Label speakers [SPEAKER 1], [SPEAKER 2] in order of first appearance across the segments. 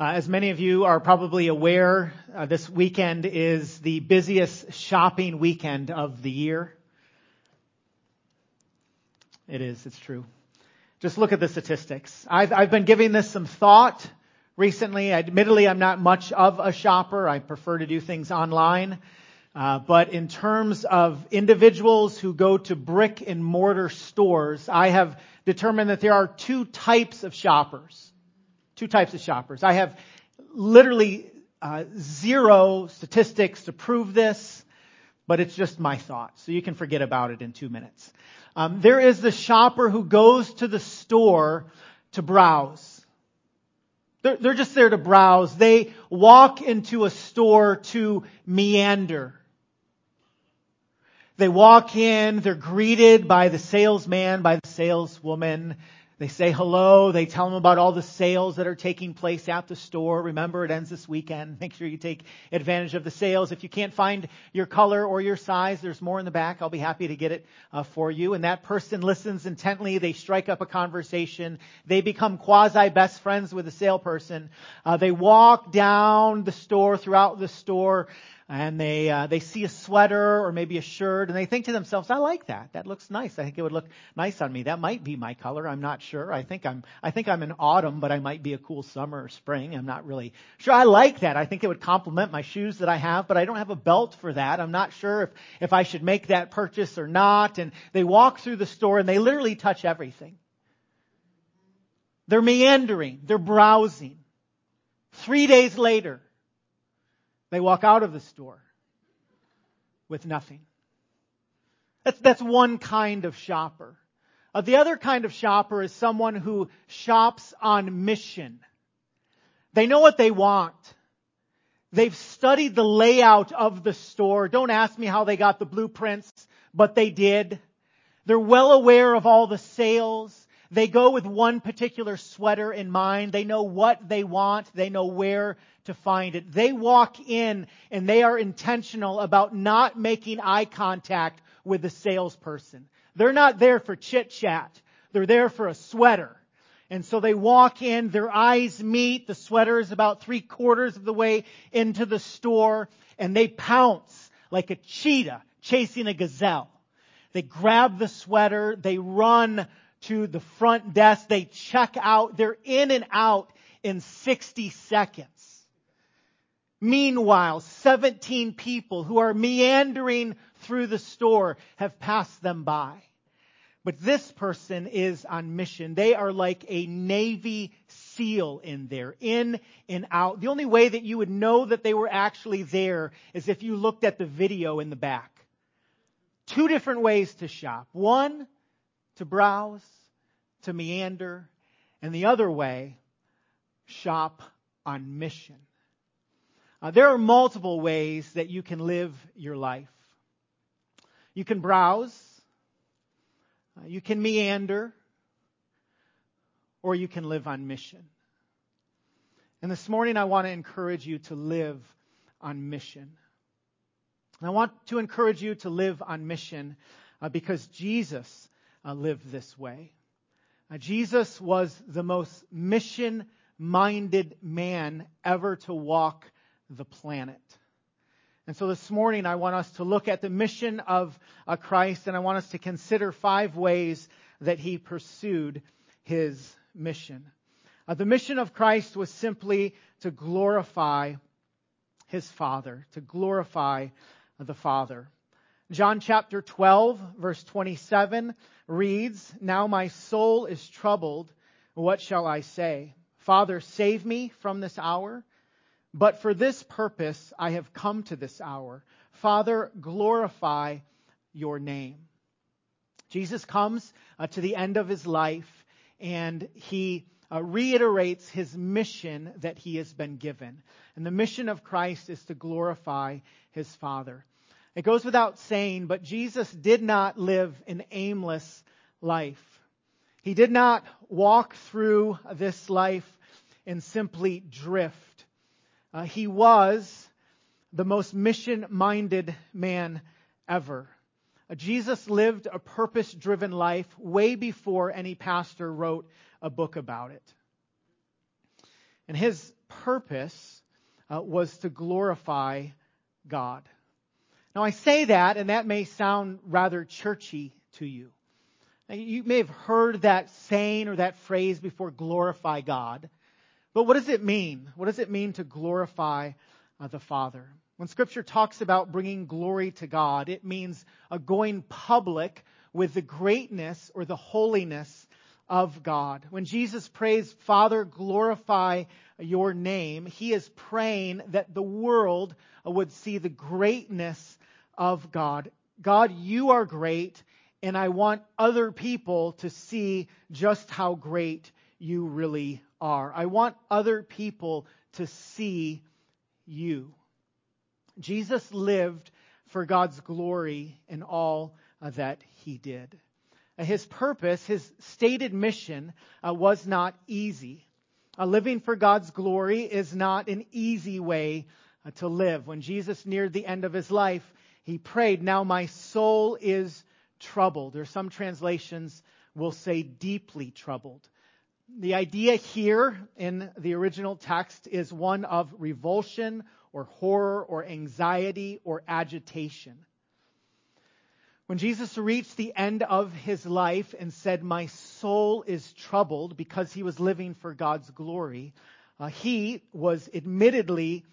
[SPEAKER 1] Uh, as many of you are probably aware, uh, this weekend is the busiest shopping weekend of the year. It is, it's true. Just look at the statistics. I've, I've been giving this some thought recently. Admittedly, I'm not much of a shopper. I prefer to do things online. Uh, but in terms of individuals who go to brick and mortar stores, I have determined that there are two types of shoppers two types of shoppers. I have literally uh, zero statistics to prove this, but it's just my thought. So you can forget about it in two minutes. Um, there is the shopper who goes to the store to browse. They're, they're just there to browse. They walk into a store to meander. They walk in, they're greeted by the salesman, by the saleswoman. They say hello. They tell them about all the sales that are taking place at the store. Remember, it ends this weekend. Make sure you take advantage of the sales. If you can't find your color or your size, there's more in the back. I'll be happy to get it uh, for you. And that person listens intently. They strike up a conversation. They become quasi best friends with the salesperson. Uh, they walk down the store, throughout the store, and they uh, they see a sweater or maybe a shirt and they think to themselves, "I like that. That looks nice. I think it would look nice on me. That might be my color. I'm not sure. I think I'm I think I'm in autumn, but I might be a cool summer or spring. I'm not really sure. I like that. I think it would complement my shoes that I have, but I don't have a belt for that. I'm not sure if if I should make that purchase or not." And they walk through the store and they literally touch everything. They're meandering. They're browsing. Three days later, they walk out of the store with nothing. That's, that's one kind of shopper. Uh, the other kind of shopper is someone who shops on mission. They know what they want. They've studied the layout of the store. Don't ask me how they got the blueprints, but they did. They're well aware of all the sales. They go with one particular sweater in mind. They know what they want. They know where to find it. They walk in and they are intentional about not making eye contact with the salesperson. They're not there for chit chat. They're there for a sweater. And so they walk in, their eyes meet, the sweater is about three quarters of the way into the store, and they pounce like a cheetah chasing a gazelle. They grab the sweater, they run to the front desk, they check out, they're in and out in 60 seconds. Meanwhile, 17 people who are meandering through the store have passed them by. But this person is on mission. They are like a Navy SEAL in there, in and out. The only way that you would know that they were actually there is if you looked at the video in the back. Two different ways to shop. One, to browse, to meander, and the other way, shop on mission. Uh, there are multiple ways that you can live your life. You can browse, uh, you can meander, or you can live on mission. And this morning I want to encourage you to live on mission. And I want to encourage you to live on mission uh, because Jesus uh, lived this way. Uh, Jesus was the most mission minded man ever to walk the planet. And so this morning I want us to look at the mission of uh, Christ and I want us to consider five ways that he pursued his mission. Uh, the mission of Christ was simply to glorify his Father, to glorify the Father. John chapter 12 verse 27 reads, Now my soul is troubled. What shall I say? Father, save me from this hour. But for this purpose I have come to this hour. Father, glorify your name. Jesus comes uh, to the end of his life and he uh, reiterates his mission that he has been given. And the mission of Christ is to glorify his Father. It goes without saying, but Jesus did not live an aimless life. He did not walk through this life and simply drift. Uh, he was the most mission minded man ever. Uh, Jesus lived a purpose driven life way before any pastor wrote a book about it. And his purpose uh, was to glorify God. Now I say that, and that may sound rather churchy to you. You may have heard that saying or that phrase before, glorify God. But what does it mean? What does it mean to glorify uh, the Father? When scripture talks about bringing glory to God, it means uh, going public with the greatness or the holiness of God. When Jesus prays, Father, glorify your name, he is praying that the world would see the greatness of God. God, you are great, and I want other people to see just how great you really are. I want other people to see you. Jesus lived for God's glory in all that he did. His purpose, his stated mission, uh, was not easy. Uh, living for God's glory is not an easy way uh, to live. When Jesus neared the end of his life, he prayed, Now my soul is troubled. Or some translations will say deeply troubled. The idea here in the original text is one of revulsion or horror or anxiety or agitation. When Jesus reached the end of his life and said, My soul is troubled because he was living for God's glory, uh, he was admittedly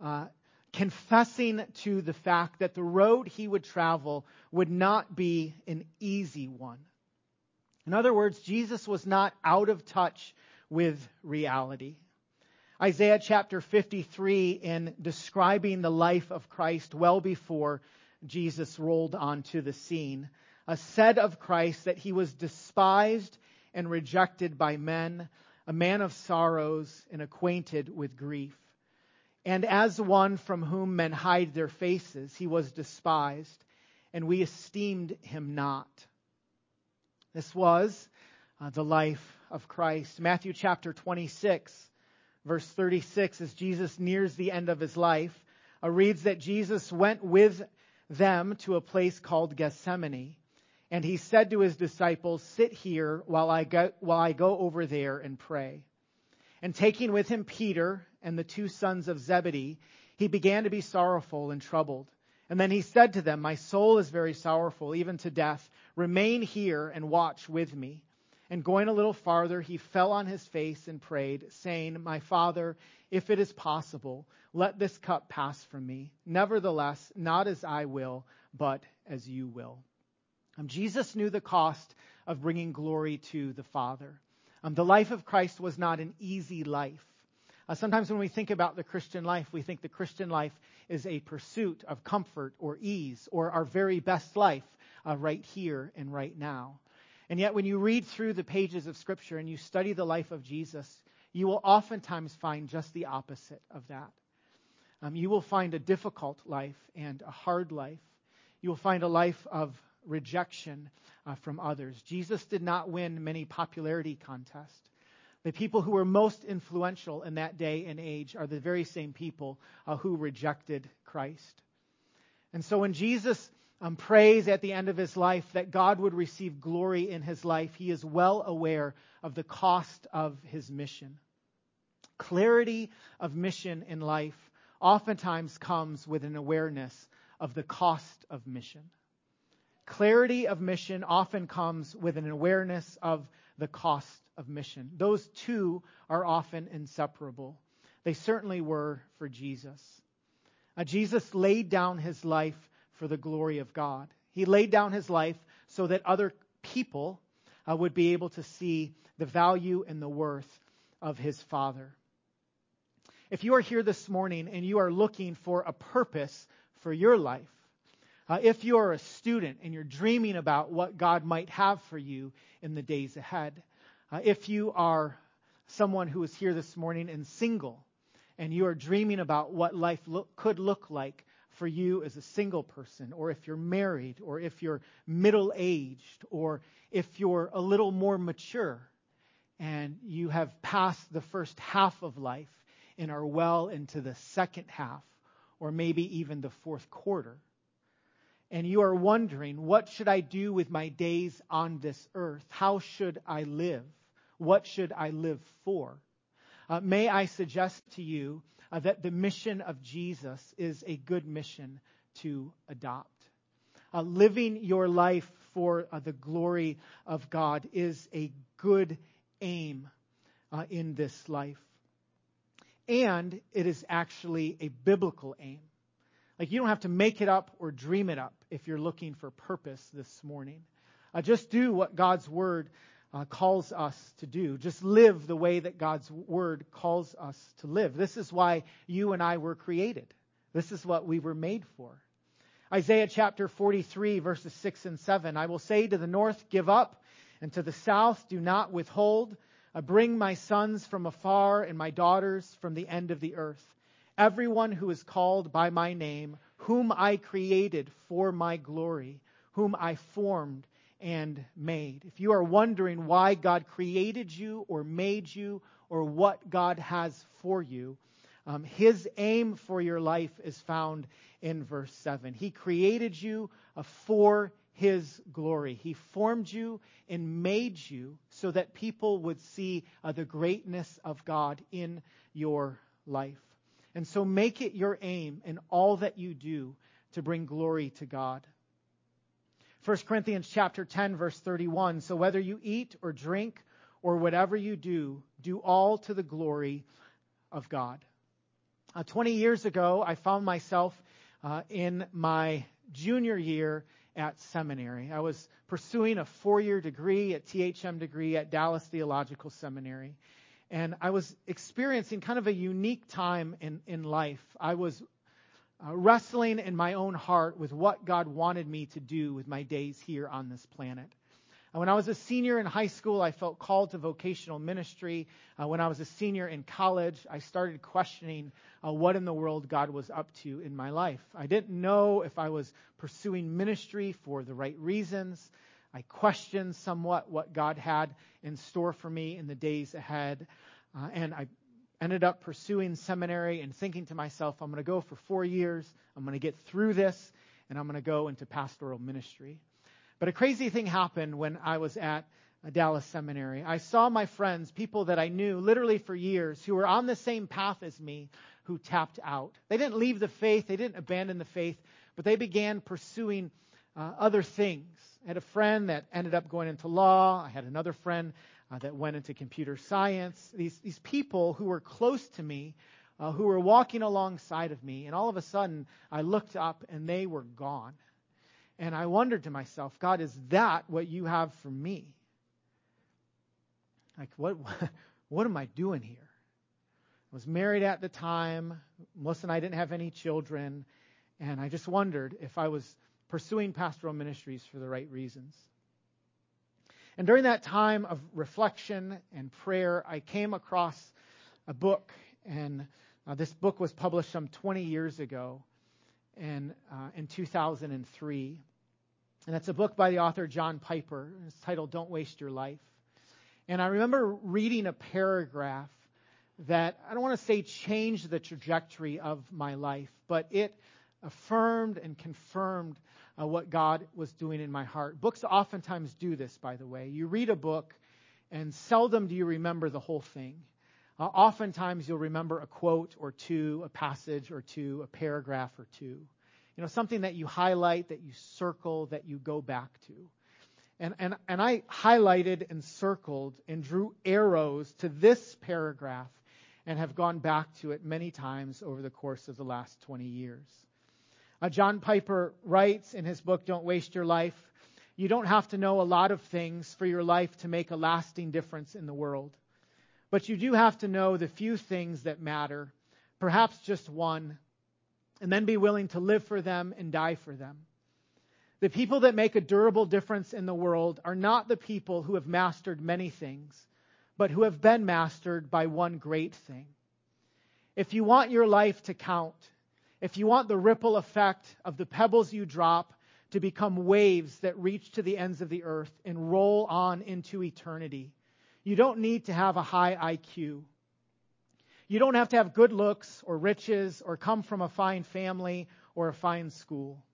[SPEAKER 1] uh, confessing to the fact that the road he would travel would not be an easy one. In other words, Jesus was not out of touch with reality. Isaiah chapter 53, in describing the life of Christ well before Jesus rolled onto the scene, said of Christ that he was despised and rejected by men, a man of sorrows and acquainted with grief. And as one from whom men hide their faces, he was despised, and we esteemed him not. This was uh, the life of Christ. Matthew chapter 26, verse 36, as Jesus nears the end of his life, uh, reads that Jesus went with them to a place called Gethsemane. And he said to his disciples, Sit here while I go, while I go over there and pray. And taking with him Peter and the two sons of Zebedee, he began to be sorrowful and troubled. And then he said to them, My soul is very sorrowful, even to death. Remain here and watch with me. And going a little farther, he fell on his face and prayed, saying, My father, if it is possible, let this cup pass from me. Nevertheless, not as I will, but as you will. Um, Jesus knew the cost of bringing glory to the Father. Um, the life of Christ was not an easy life. Uh, sometimes when we think about the Christian life, we think the Christian life is a pursuit of comfort or ease or our very best life uh, right here and right now. And yet, when you read through the pages of Scripture and you study the life of Jesus, you will oftentimes find just the opposite of that. Um, you will find a difficult life and a hard life. You will find a life of rejection uh, from others. Jesus did not win many popularity contests. The people who were most influential in that day and age are the very same people uh, who rejected Christ. And so when Jesus um, prays at the end of his life that God would receive glory in his life, he is well aware of the cost of his mission. Clarity of mission in life oftentimes comes with an awareness of the cost of mission. Clarity of mission often comes with an awareness of the cost of mission. Those two are often inseparable. They certainly were for Jesus. Uh, Jesus laid down his life for the glory of God. He laid down his life so that other people uh, would be able to see the value and the worth of his Father. If you are here this morning and you are looking for a purpose for your life, uh, if you are a student and you're dreaming about what God might have for you in the days ahead, uh, if you are someone who is here this morning and single and you are dreaming about what life look, could look like for you as a single person, or if you're married, or if you're middle aged, or if you're a little more mature and you have passed the first half of life and are well into the second half, or maybe even the fourth quarter. And you are wondering, what should I do with my days on this earth? How should I live? What should I live for? uh, may I suggest to you uh, that the mission of Jesus is a good mission to adopt. Uh, living your life for uh, the glory of God is a good aim uh, in this life. And it is actually a biblical aim. Like you don't have to make it up or dream it up if you're looking for purpose this morning. Uh, just do what God's word uh, calls us to do. Just live the way that God's word calls us to live. This is why you and I were created. This is what we were made for. Isaiah chapter 43 verses 6 and 7. I will say to the north, give up, and to the south, do not withhold. I bring my sons from afar and my daughters from the end of the earth. Everyone who is called by my name, whom I created for my glory, whom I formed and made. If you are wondering why God created you or made you or what God has for you, um, his aim for your life is found in verse 7. He created you uh, for his glory. He formed you and made you so that people would see uh, the greatness of God in your life. And so make it your aim in all that you do to bring glory to God. 1 Corinthians chapter 10 verse 31. So whether you eat or drink or whatever you do, do all to the glory of God. Uh, 20 years ago, I found myself uh, in my junior year at seminary. I was pursuing a four-year degree at THM degree at Dallas Theological Seminary. And I was experiencing kind of a unique time in, in life. I was uh, wrestling in my own heart with what God wanted me to do with my days here on this planet. Uh, when I was a senior in high school, I felt called to vocational ministry. Uh, when I was a senior in college, I started questioning uh, what in the world God was up to in my life. I didn't know if I was pursuing ministry for the right reasons. I questioned somewhat what God had in store for me in the days ahead. Uh, and I ended up pursuing seminary and thinking to myself, I'm going to go for four years, I'm going to get through this, and I'm going to go into pastoral ministry. But a crazy thing happened when I was at Dallas Seminary. I saw my friends, people that I knew literally for years, who were on the same path as me, who tapped out. They didn't leave the faith, they didn't abandon the faith, but they began pursuing uh, other things. I had a friend that ended up going into law. I had another friend uh, that went into computer science. These, these people who were close to me, uh, who were walking alongside of me, and all of a sudden I looked up and they were gone. And I wondered to myself, God, is that what you have for me? Like, what, what am I doing here? I was married at the time. Melissa and I didn't have any children. And I just wondered if I was pursuing pastoral ministries for the right reasons. And during that time of reflection and prayer, I came across a book, and uh, this book was published some 20 years ago, and uh, in 2003. And it's a book by the author John Piper. It's titled "Don't Waste Your Life." And I remember reading a paragraph that I don't want to say changed the trajectory of my life, but it affirmed and confirmed uh, what God was doing in my heart. Books oftentimes do this, by the way. You read a book, and seldom do you remember the whole thing. Uh, oftentimes you'll remember a quote or two, a passage or two, a paragraph or two. You know, something that you highlight, that you circle, that you go back to. And, and, and I highlighted and circled and drew arrows to this paragraph and have gone back to it many times over the course of the last 20 years. Uh, John Piper writes in his book, Don't Waste Your Life, you don't have to know a lot of things for your life to make a lasting difference in the world. But you do have to know the few things that matter, perhaps just one, and then be willing to live for them and die for them. The people that make a durable difference in the world are not the people who have mastered many things, but who have been mastered by one great thing. If you want your life to count, if you want the ripple effect of the pebbles you drop to become waves that reach to the ends of the earth and roll on into eternity, you don't need to have a high IQ. You don't have to have good looks or riches or come from a fine family or a fine school.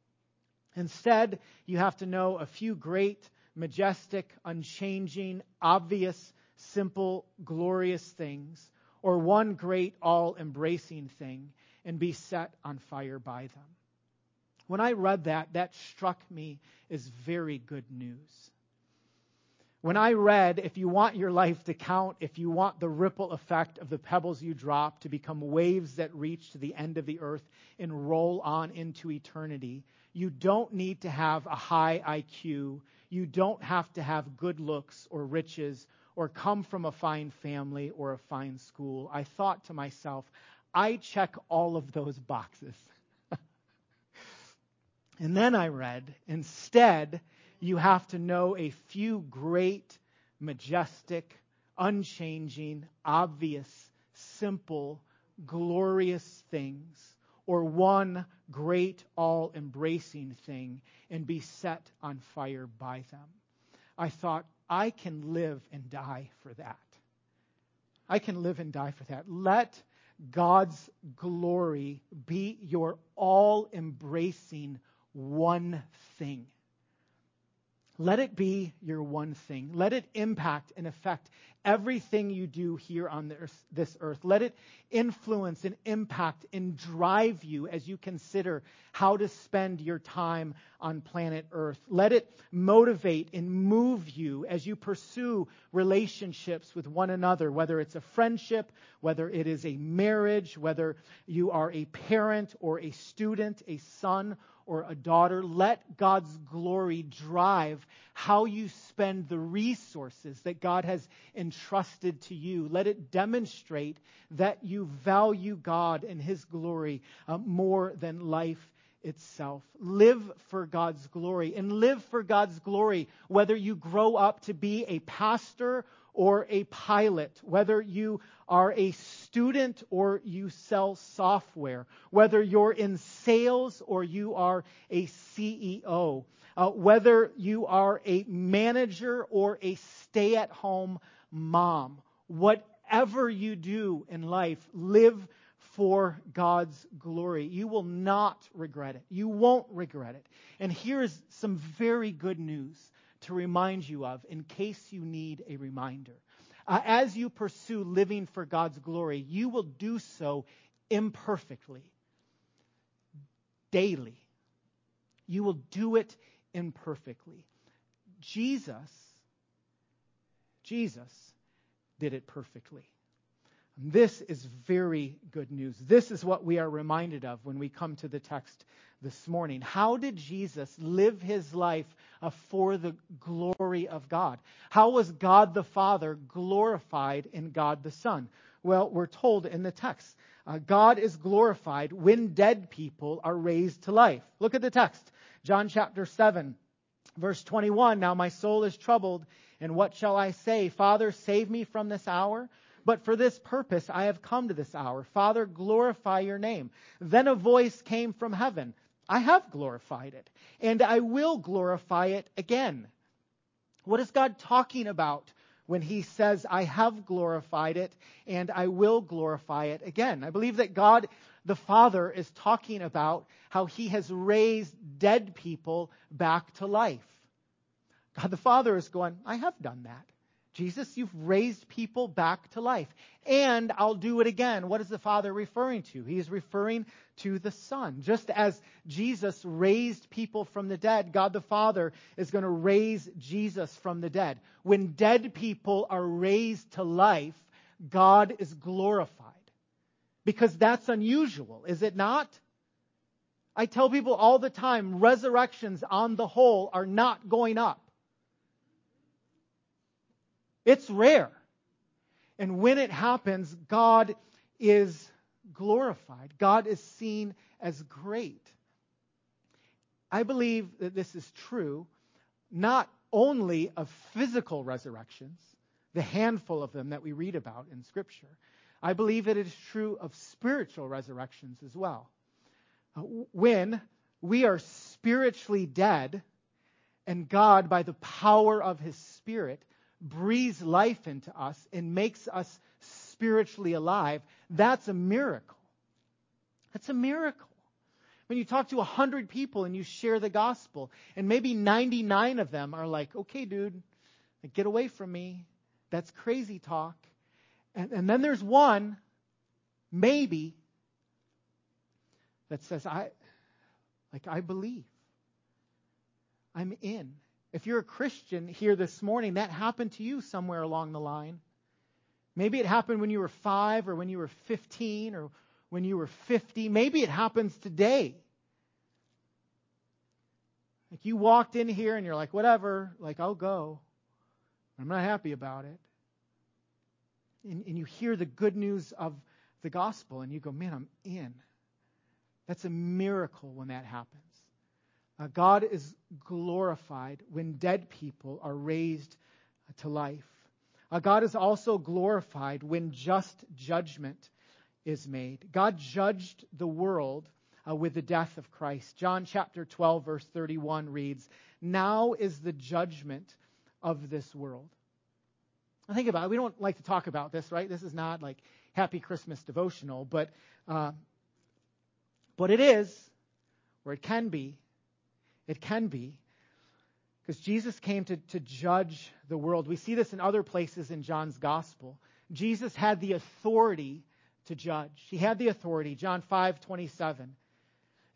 [SPEAKER 1] Instead, you have to know a few great, majestic, unchanging, obvious, simple, glorious things or one great all embracing thing and be set on fire by them. When I read that, that struck me as very good news. When I read, if you want your life to count, if you want the ripple effect of the pebbles you drop to become waves that reach to the end of the earth and roll on into eternity, you don't need to have a high IQ. You don't have to have good looks or riches or come from a fine family or a fine school. I thought to myself, I check all of those boxes. and then I read, instead, you have to know a few great, majestic, unchanging, obvious, simple, glorious things, or one great, all embracing thing, and be set on fire by them. I thought, I can live and die for that. I can live and die for that. Let God's glory be your all embracing one thing. Let it be your one thing. Let it impact and affect everything you do here on this earth. Let it influence and impact and drive you as you consider how to spend your time on planet earth. Let it motivate and move you as you pursue relationships with one another, whether it's a friendship, whether it is a marriage, whether you are a parent or a student, a son or a daughter. Let God's glory drive how you spend the resources that God has entrusted to you. Let it demonstrate that you value God and His glory uh, more than life itself. Live for God's glory and live for God's glory, whether you grow up to be a pastor or a pilot, whether you are a student or you sell software, whether you're in sales or you are a CEO, uh, whether you are a manager or a stay at home mom, whatever you do in life, live for God's glory. You will not regret it. You won't regret it. And here's some very good news to remind you of in case you need a reminder. Uh, as you pursue living for God's glory, you will do so imperfectly, daily. You will do it imperfectly. Jesus, Jesus did it perfectly. This is very good news. This is what we are reminded of when we come to the text this morning. How did Jesus live his life uh, for the glory of God? How was God the Father glorified in God the Son? Well, we're told in the text uh, God is glorified when dead people are raised to life. Look at the text, John chapter 7, verse 21. Now my soul is troubled, and what shall I say? Father, save me from this hour. But for this purpose I have come to this hour. Father, glorify your name. Then a voice came from heaven. I have glorified it, and I will glorify it again. What is God talking about when he says, I have glorified it and I will glorify it again? I believe that God the Father is talking about how he has raised dead people back to life. God the Father is going, I have done that. Jesus, you've raised people back to life. And I'll do it again. What is the Father referring to? He's referring to the Son. Just as Jesus raised people from the dead, God the Father is going to raise Jesus from the dead. When dead people are raised to life, God is glorified. Because that's unusual, is it not? I tell people all the time resurrections on the whole are not going up. It's rare. And when it happens, God is glorified. God is seen as great. I believe that this is true not only of physical resurrections, the handful of them that we read about in Scripture. I believe that it is true of spiritual resurrections as well. When we are spiritually dead, and God, by the power of His Spirit, breathes life into us and makes us spiritually alive, that's a miracle. That's a miracle. When you talk to 100 people and you share the gospel, and maybe 99 of them are like, okay, dude, get away from me. That's crazy talk. And, and then there's one maybe that says, I, like, I believe. I'm in. If you're a Christian here this morning, that happened to you somewhere along the line. Maybe it happened when you were five or when you were 15 or when you were 50. Maybe it happens today. Like you walked in here and you're like, whatever, like I'll go. I'm not happy about it. And, and you hear the good news of the gospel and you go, man, I'm in. That's a miracle when that happens. Uh, God is glorified when dead people are raised to life. Uh, God is also glorified when just judgment is made. God judged the world uh, with the death of Christ. John chapter 12, verse 31 reads, Now is the judgment of this world. Now think about it. We don't like to talk about this, right? This is not like happy Christmas devotional, but, uh, but it is, or it can be. It can be. Because Jesus came to, to judge the world. We see this in other places in John's gospel. Jesus had the authority to judge. He had the authority. John 5 27.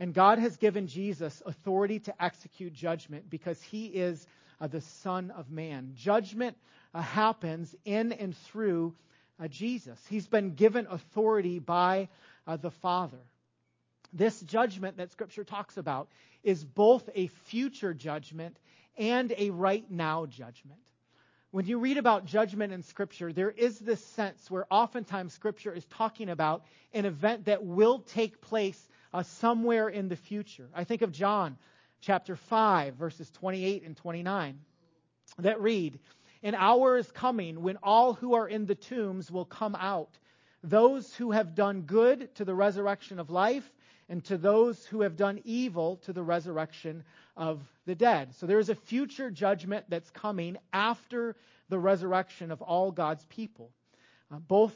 [SPEAKER 1] And God has given Jesus authority to execute judgment because he is uh, the Son of Man. Judgment uh, happens in and through uh, Jesus. He's been given authority by uh, the Father. This judgment that Scripture talks about is both a future judgment and a right now judgment. When you read about judgment in Scripture, there is this sense where oftentimes Scripture is talking about an event that will take place uh, somewhere in the future. I think of John chapter 5, verses 28 and 29, that read, An hour is coming when all who are in the tombs will come out, those who have done good to the resurrection of life, and to those who have done evil to the resurrection of the dead. So there is a future judgment that's coming after the resurrection of all God's people, uh, both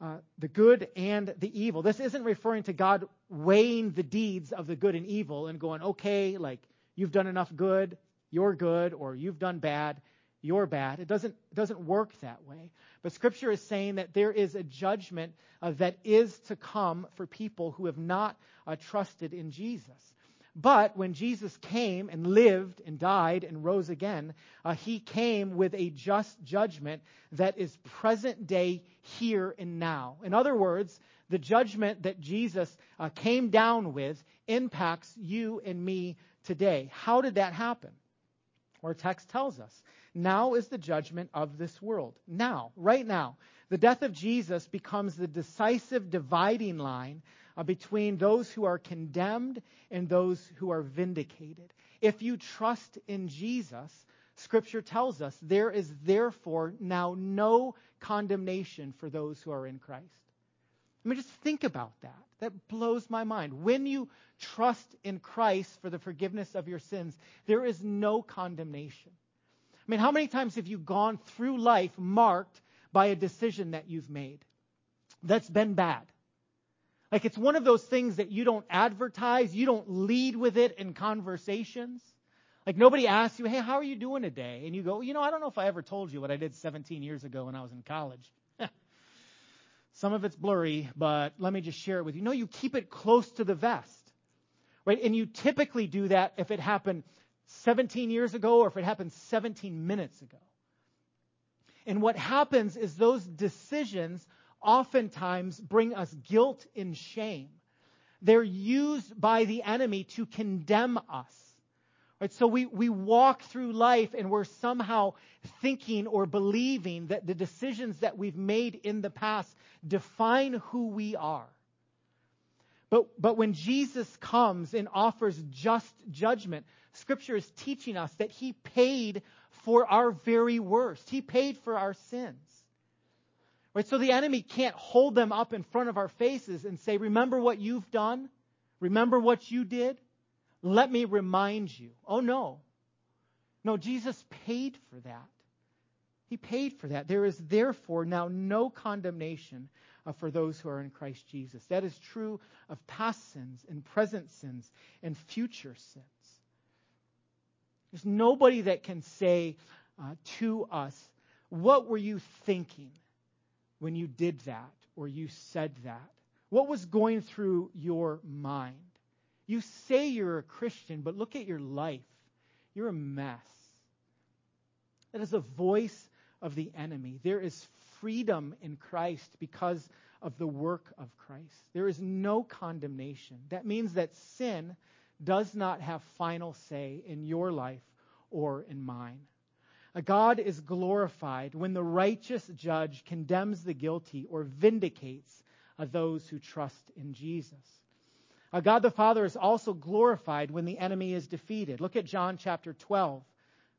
[SPEAKER 1] uh, the good and the evil. This isn't referring to God weighing the deeds of the good and evil and going, okay, like you've done enough good, you're good, or you've done bad, you're bad. It doesn't, it doesn't work that way. But Scripture is saying that there is a judgment uh, that is to come for people who have not uh, trusted in Jesus. But when Jesus came and lived and died and rose again, uh, he came with a just judgment that is present day, here and now. In other words, the judgment that Jesus uh, came down with impacts you and me today. How did that happen? Our text tells us now is the judgment of this world. Now, right now, the death of Jesus becomes the decisive dividing line uh, between those who are condemned and those who are vindicated. If you trust in Jesus, Scripture tells us there is therefore now no condemnation for those who are in Christ. I mean, just think about that. That blows my mind. When you trust in Christ for the forgiveness of your sins, there is no condemnation. I mean, how many times have you gone through life marked by a decision that you've made that's been bad? Like it's one of those things that you don't advertise, you don't lead with it in conversations. Like nobody asks you, hey, how are you doing today? And you go, you know, I don't know if I ever told you what I did 17 years ago when I was in college. Some of it's blurry, but let me just share it with you. No, you keep it close to the vest, right? And you typically do that if it happened 17 years ago or if it happened 17 minutes ago. And what happens is those decisions oftentimes bring us guilt and shame. They're used by the enemy to condemn us. Right? So we, we walk through life and we're somehow thinking or believing that the decisions that we've made in the past define who we are. But, but when Jesus comes and offers just judgment, Scripture is teaching us that He paid for our very worst. He paid for our sins. Right? So the enemy can't hold them up in front of our faces and say, Remember what you've done? Remember what you did? Let me remind you. Oh, no. No, Jesus paid for that. He paid for that. There is therefore now no condemnation uh, for those who are in Christ Jesus. That is true of past sins and present sins and future sins. There's nobody that can say uh, to us, What were you thinking when you did that or you said that? What was going through your mind? You say you're a Christian, but look at your life. You're a mess. That is a voice of the enemy. There is freedom in Christ because of the work of Christ. There is no condemnation. That means that sin does not have final say in your life or in mine. A God is glorified when the righteous judge condemns the guilty or vindicates those who trust in Jesus. A God the Father is also glorified when the enemy is defeated. Look at John chapter 12,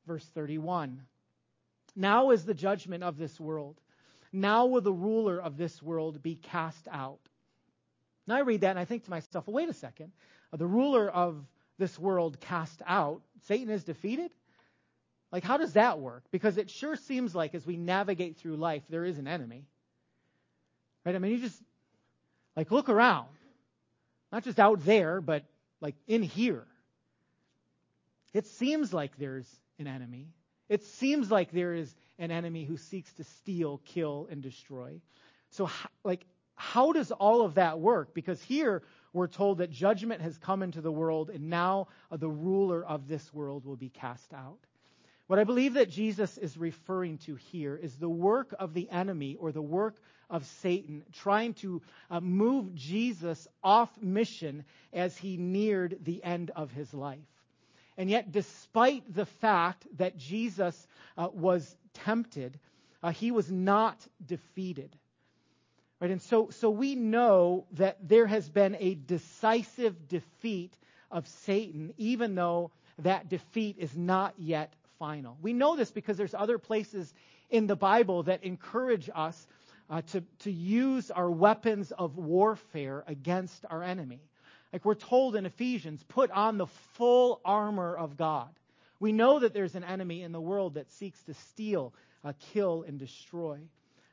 [SPEAKER 1] verse 31. Now is the judgment of this world. Now will the ruler of this world be cast out. Now I read that and I think to myself, well, wait a second. The ruler of this world cast out, Satan is defeated? Like, how does that work? Because it sure seems like as we navigate through life, there is an enemy. Right? I mean, you just, like, look around. Not just out there, but like in here. It seems like there's an enemy. It seems like there is an enemy who seeks to steal, kill, and destroy. So, like, how does all of that work? Because here we're told that judgment has come into the world, and now the ruler of this world will be cast out. What I believe that Jesus is referring to here is the work of the enemy or the work of Satan trying to uh, move Jesus off mission as he neared the end of his life. And yet, despite the fact that Jesus uh, was tempted, uh, he was not defeated. Right? And so, so we know that there has been a decisive defeat of Satan, even though that defeat is not yet final. We know this because there's other places in the Bible that encourage us uh, to, to use our weapons of warfare against our enemy. Like we're told in Ephesians, put on the full armor of God. We know that there's an enemy in the world that seeks to steal, uh, kill, and destroy.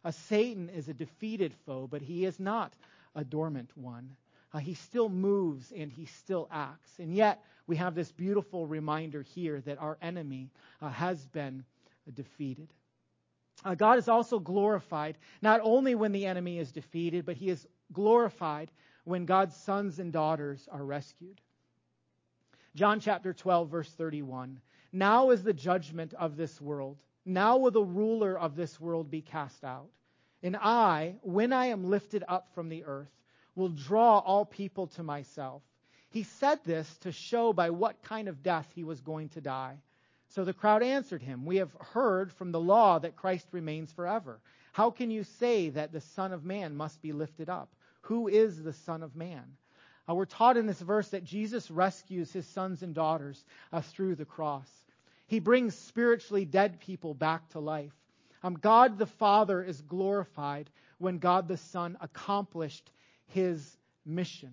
[SPEAKER 1] Uh, Satan is a defeated foe, but he is not a dormant one. Uh, he still moves and he still acts. And yet, we have this beautiful reminder here that our enemy uh, has been defeated. Uh, God is also glorified not only when the enemy is defeated, but he is glorified when God's sons and daughters are rescued. John chapter 12, verse 31. Now is the judgment of this world. Now will the ruler of this world be cast out. And I, when I am lifted up from the earth, will draw all people to myself. He said this to show by what kind of death he was going to die. So the crowd answered him, We have heard from the law that Christ remains forever. How can you say that the Son of Man must be lifted up? Who is the Son of Man? Uh, we're taught in this verse that Jesus rescues his sons and daughters uh, through the cross. He brings spiritually dead people back to life. Um, God the Father is glorified when God the Son accomplished his mission.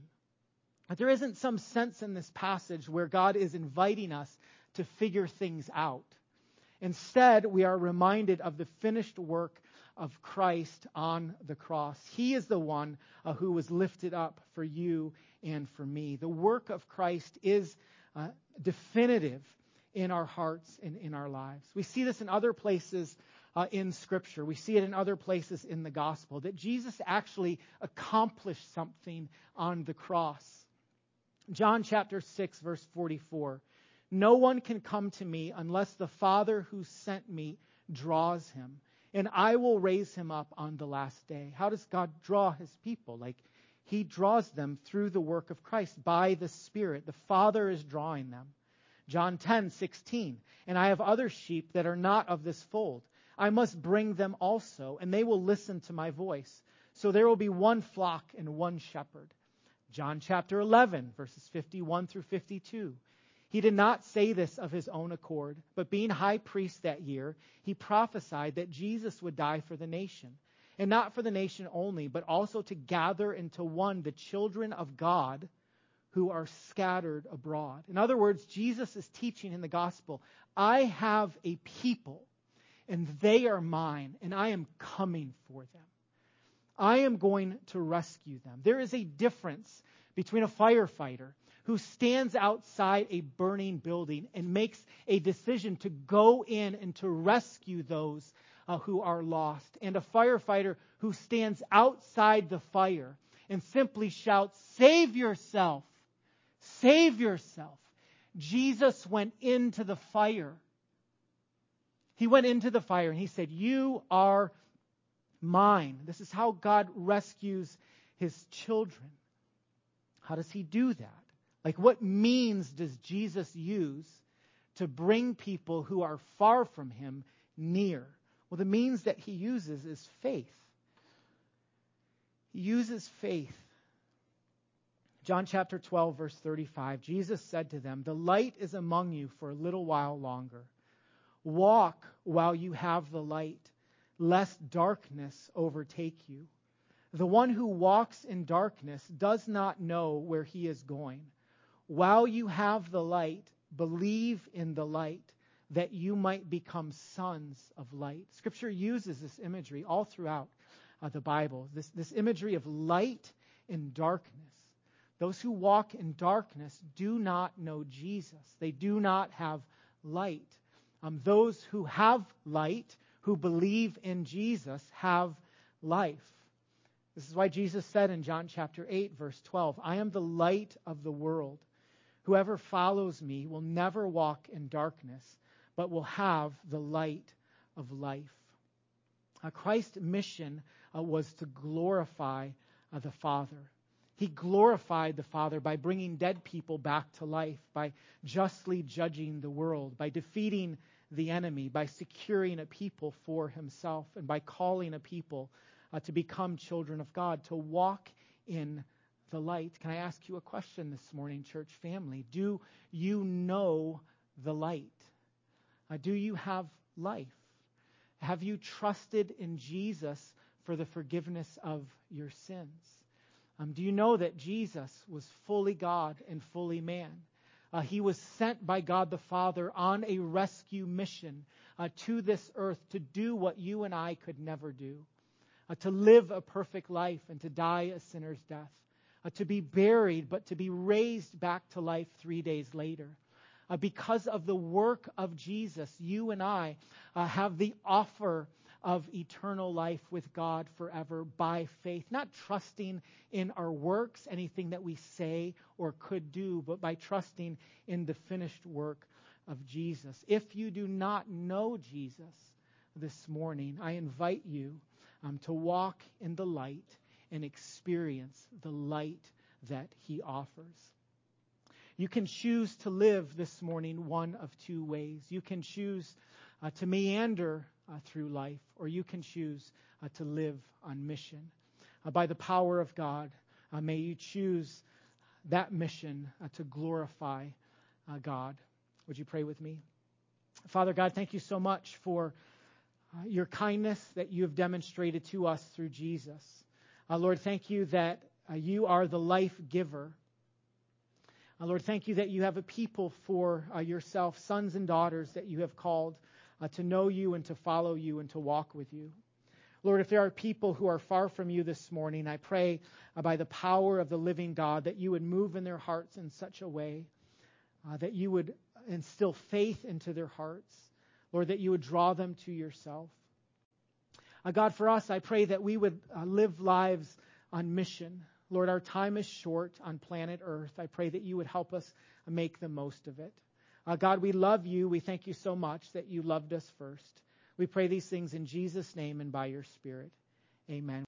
[SPEAKER 1] But there isn't some sense in this passage where God is inviting us to figure things out. Instead, we are reminded of the finished work of Christ on the cross. He is the one uh, who was lifted up for you and for me. The work of Christ is uh, definitive in our hearts and in our lives. We see this in other places uh, in Scripture. We see it in other places in the gospel that Jesus actually accomplished something on the cross. John chapter 6, verse 44. No one can come to me unless the Father who sent me draws him, and I will raise him up on the last day. How does God draw his people? Like, he draws them through the work of Christ by the Spirit. The Father is drawing them. John 10, 16. And I have other sheep that are not of this fold. I must bring them also, and they will listen to my voice. So there will be one flock and one shepherd. John chapter 11, verses 51 through 52. He did not say this of his own accord, but being high priest that year, he prophesied that Jesus would die for the nation. And not for the nation only, but also to gather into one the children of God who are scattered abroad. In other words, Jesus is teaching in the gospel I have a people and they are mine, and I am coming for them. I am going to rescue them. There is a difference between a firefighter who stands outside a burning building and makes a decision to go in and to rescue those uh, who are lost, and a firefighter who stands outside the fire and simply shouts, Save yourself! Save yourself! Jesus went into the fire. He went into the fire and he said, You are mine. This is how God rescues his children. How does he do that? Like, what means does Jesus use to bring people who are far from him near? Well, the means that he uses is faith. He uses faith. John chapter 12, verse 35, Jesus said to them, The light is among you for a little while longer. Walk while you have the light, lest darkness overtake you. The one who walks in darkness does not know where he is going. While you have the light, believe in the light, that you might become sons of light. Scripture uses this imagery all throughout uh, the Bible this, this imagery of light and darkness. Those who walk in darkness do not know Jesus, they do not have light. Um, those who have light, who believe in Jesus, have life. This is why Jesus said in John chapter 8, verse 12, I am the light of the world. Whoever follows me will never walk in darkness, but will have the light of life. Uh, Christ's mission uh, was to glorify uh, the Father. He glorified the Father by bringing dead people back to life, by justly judging the world, by defeating the enemy, by securing a people for himself, and by calling a people uh, to become children of God, to walk in the light. Can I ask you a question this morning, church family? Do you know the light? Uh, do you have life? Have you trusted in Jesus for the forgiveness of your sins? Um, do you know that Jesus was fully God and fully man? Uh, he was sent by God the Father on a rescue mission uh, to this earth to do what you and I could never do, uh, to live a perfect life and to die a sinner's death, uh, to be buried but to be raised back to life three days later. Uh, because of the work of Jesus, you and I uh, have the offer of eternal life with God forever by faith, not trusting in our works, anything that we say or could do, but by trusting in the finished work of Jesus. If you do not know Jesus this morning, I invite you um, to walk in the light and experience the light that he offers. You can choose to live this morning one of two ways. You can choose uh, to meander through life, or you can choose uh, to live on mission. Uh, by the power of God, uh, may you choose that mission uh, to glorify God. Would you pray with me? Father God, thank you so much for your kindness that you have demonstrated to us through Jesus. Lord, thank you that you are the life giver. Lord, thank you that you have a people for yourself, sons and daughters that you have called uh, to know you and to follow you and to walk with you. Lord, if there are people who are far from you this morning, I pray uh, by the power of the living God that you would move in their hearts in such a way uh, that you would instill faith into their hearts. Lord, that you would draw them to yourself. Uh, God, for us, I pray that we would uh, live lives on mission. Lord, our time is short on planet Earth. I pray that you would help us make the most of it. Uh, God, we love you. We thank you so much that you loved us first. We pray these things in Jesus' name and by your Spirit. Amen.